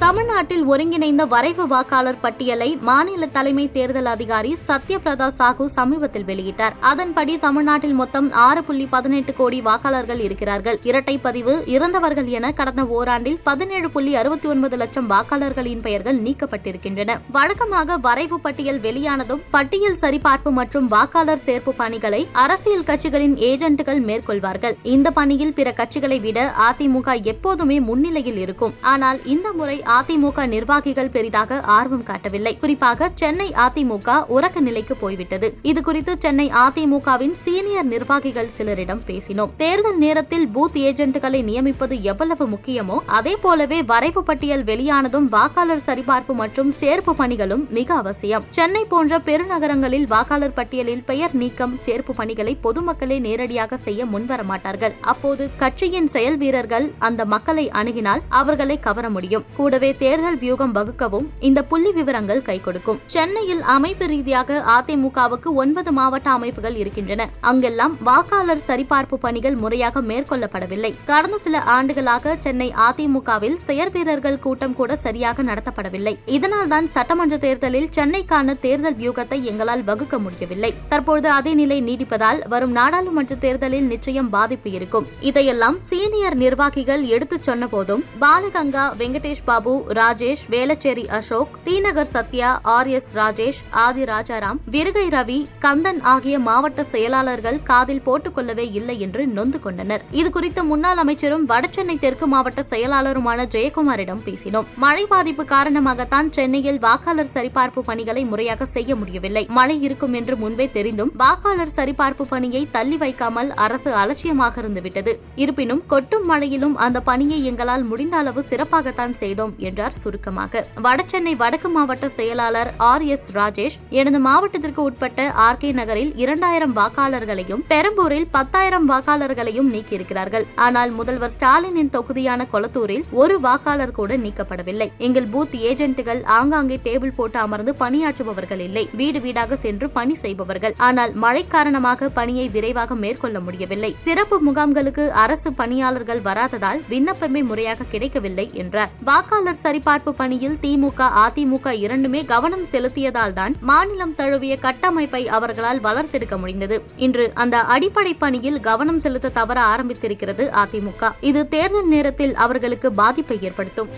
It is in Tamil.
தமிழ்நாட்டில் ஒருங்கிணைந்த வரைவு வாக்காளர் பட்டியலை மாநில தலைமை தேர்தல் அதிகாரி சத்யபிரதா சாஹூ சமீபத்தில் வெளியிட்டார். அதன்படி தமிழ்நாட்டில் மொத்தம் ஆறு புள்ளி பதினெட்டு கோடி வாக்காளர்கள் இருக்கிறார்கள். இரட்டை பதிவு இறந்தவர்கள் என கடந்த ஓராண்டில் பதினேழு புள்ளி அறுபத்தி ஒன்பது லட்சம் வாக்காளர்களின் பெயர்கள் நீக்கப்பட்டிருக்கின்றன. வழக்கமாக வரைவு பட்டியல் வெளியானதும் பட்டியல் சரிபார்ப்பு மற்றும் வாக்காளர் சேர்ப்பு பணிகளை அரசியல் கட்சிகளின் ஏஜென்ட்டுகள் மேற்கொள்வார்கள். இந்த பணியில் பிற கட்சிகளை விட அதிமுக எப்போதுமே முன்னிலையில் இருக்கும். ஆனால் இந்த முறை அதிமுக நிர்வாகிகள் பெரிதாக ஆர்வம் காட்டவில்லை. குறிப்பாக சென்னை அதிமுக உறக்க நிலைக்கு போய்விட்டது. இதுகுறித்து சென்னை அதிமுகவின் சீனியர் நிர்வாகிகள் சிலரிடம் பேசினோம். தேர்தல் நேரத்தில் பூத் ஏஜென்ட்டுகளை நியமிப்பது எவ்வளவு முக்கியமோ அதே போலவே வரைவு பட்டியல் வெளியானதும் வாக்காளர் சரிபார்ப்பு மற்றும் சேர்ப்பு பணிகளும் மிக அவசியம். சென்னை போன்ற பெருநகரங்களில் வாக்காளர் பட்டியலில் பெயர் நீக்கம் சேர்ப்பு பணிகளை பொதுமக்களே நேரடியாக செய்ய முன்வர மாட்டார்கள். அப்போது கட்சியின் செயல் வீரர்கள் அந்த மக்களை அணுகினால் அவர்களை கவர முடியும். கூட கூடவே தேர்தல் வியூகம் வகுக்கவும் இந்த புள்ளி விவரங்கள் கை கொடுக்கும். சென்னையில் அமைப்பு ரீதியாக அதிமுகவுக்கு ஒன்பது மாவட்ட அமைப்புகள் இருக்கின்றன. அங்கெல்லாம் வாக்காளர் சரிபார்ப்பு பணிகள் முறையாக மேற்கொள்ளப்படவில்லை. கடந்த சில ஆண்டுகளாக சென்னை அதிமுகவில் செயற்பீரர்கள் கூட்டம் கூட சரியாக நடத்தப்படவில்லை. இதனால்தான் சட்டமன்ற தேர்தலில் சென்னைக்கான தேர்தல் வியூகத்தை எங்களால் வகுக்க முடியவில்லை. தற்போது அதே நிலை நீடிப்பதால் வரும் நாடாளுமன்ற தேர்தலில் நிச்சயம் பாதிப்பு இருக்கும். இதையெல்லாம் சீனியர் நிர்வாகிகள் எடுத்துச் சொன்ன போதும் பாலகங்கா வெங்கடேஷ் பாபு ராஜேஷ் வேலச்சேரி அசோக் தீநகர் சத்யா ஆர் எஸ் ராஜேஷ் ஆதி ராஜாராம் விருகை ரவி கந்தன் ஆகிய மாவட்ட செயலாளர்கள் காதில் போட்டுக்கொள்ளவே இல்லை என்று நொந்து கொண்டனர். இதுகுறித்து முன்னாள் அமைச்சரும் வடசென்னை தெற்கு மாவட்ட செயலாளருமான ஜெயக்குமாரிடம் பேசினோம். மழை பாதிப்பு காரணமாகத்தான் சென்னையில் வாக்காளர் சரிபார்ப்பு பணிகளை முறையாக செய்ய முடியவில்லை. மழை இருக்கும் என்று முன்பே தெரிந்தும் வாக்காளர் சரிபார்ப்பு பணியை தள்ளி வைக்காமல் அரசு அலட்சியமாக இருந்துவிட்டது. இருப்பினும் கொட்டும் மழையிலும் அந்த பணியை எங்களால் முடிந்த அளவு சிறப்பாகத்தான் செய்தோம். என்றார் சுருக்கமாக. வடசென்னை வடக்கு மாவட்ட செயலாளர் ஆர் எஸ் ராஜேஷ் எனது மாவட்டத்திற்கு உட்பட்ட ஆர் கே நகரில் இரண்டாயிரம் வாக்காளர்களையும் பெரம்பூரில் பத்தாயிரம் வாக்காளர்களையும் நீக்கியிருக்கிறார்கள். ஆனால் முதல்வர் ஸ்டாலினின் தொகுதியான கொளத்தூரில் ஒரு வாக்காளர் கூட நீக்கப்படவில்லை. எங்கள் பூத் ஏஜென்ட்டுகள் ஆங்காங்கே டேபிள் போட்டு அமர்ந்து பணியாற்றுபவர்கள் இல்லை. வீடு வீடாக சென்று பணி செய்பவர்கள். ஆனால் மழை காரணமாக பணியை விரைவாக மேற்கொள்ள முடியவில்லை. சிறப்பு முகாம்களுக்கு அரசு பணியாளர்கள் வராததால் விண்ணப்பமே முறையாக கிடைக்கவில்லை என்றார். வாக்காளர் வாக்காளர் சரிபார்ப்பு பணியில் திமுக அதிமுக இரண்டுமே கவனம் செலுத்தியதால் தான் மாநிலம் தழுவிய கட்டமைப்பை அவர்களால் வளர்த்தெடுக்க முடிந்தது. இன்று அந்த அடிப்படை பணியில் கவனம் செலுத்த தவற ஆரம்பித்திருக்கிறது அதிமுக. இது தேர்தல் நேரத்தில் அவர்களுக்கு பாதிப்பை ஏற்படுத்தும்.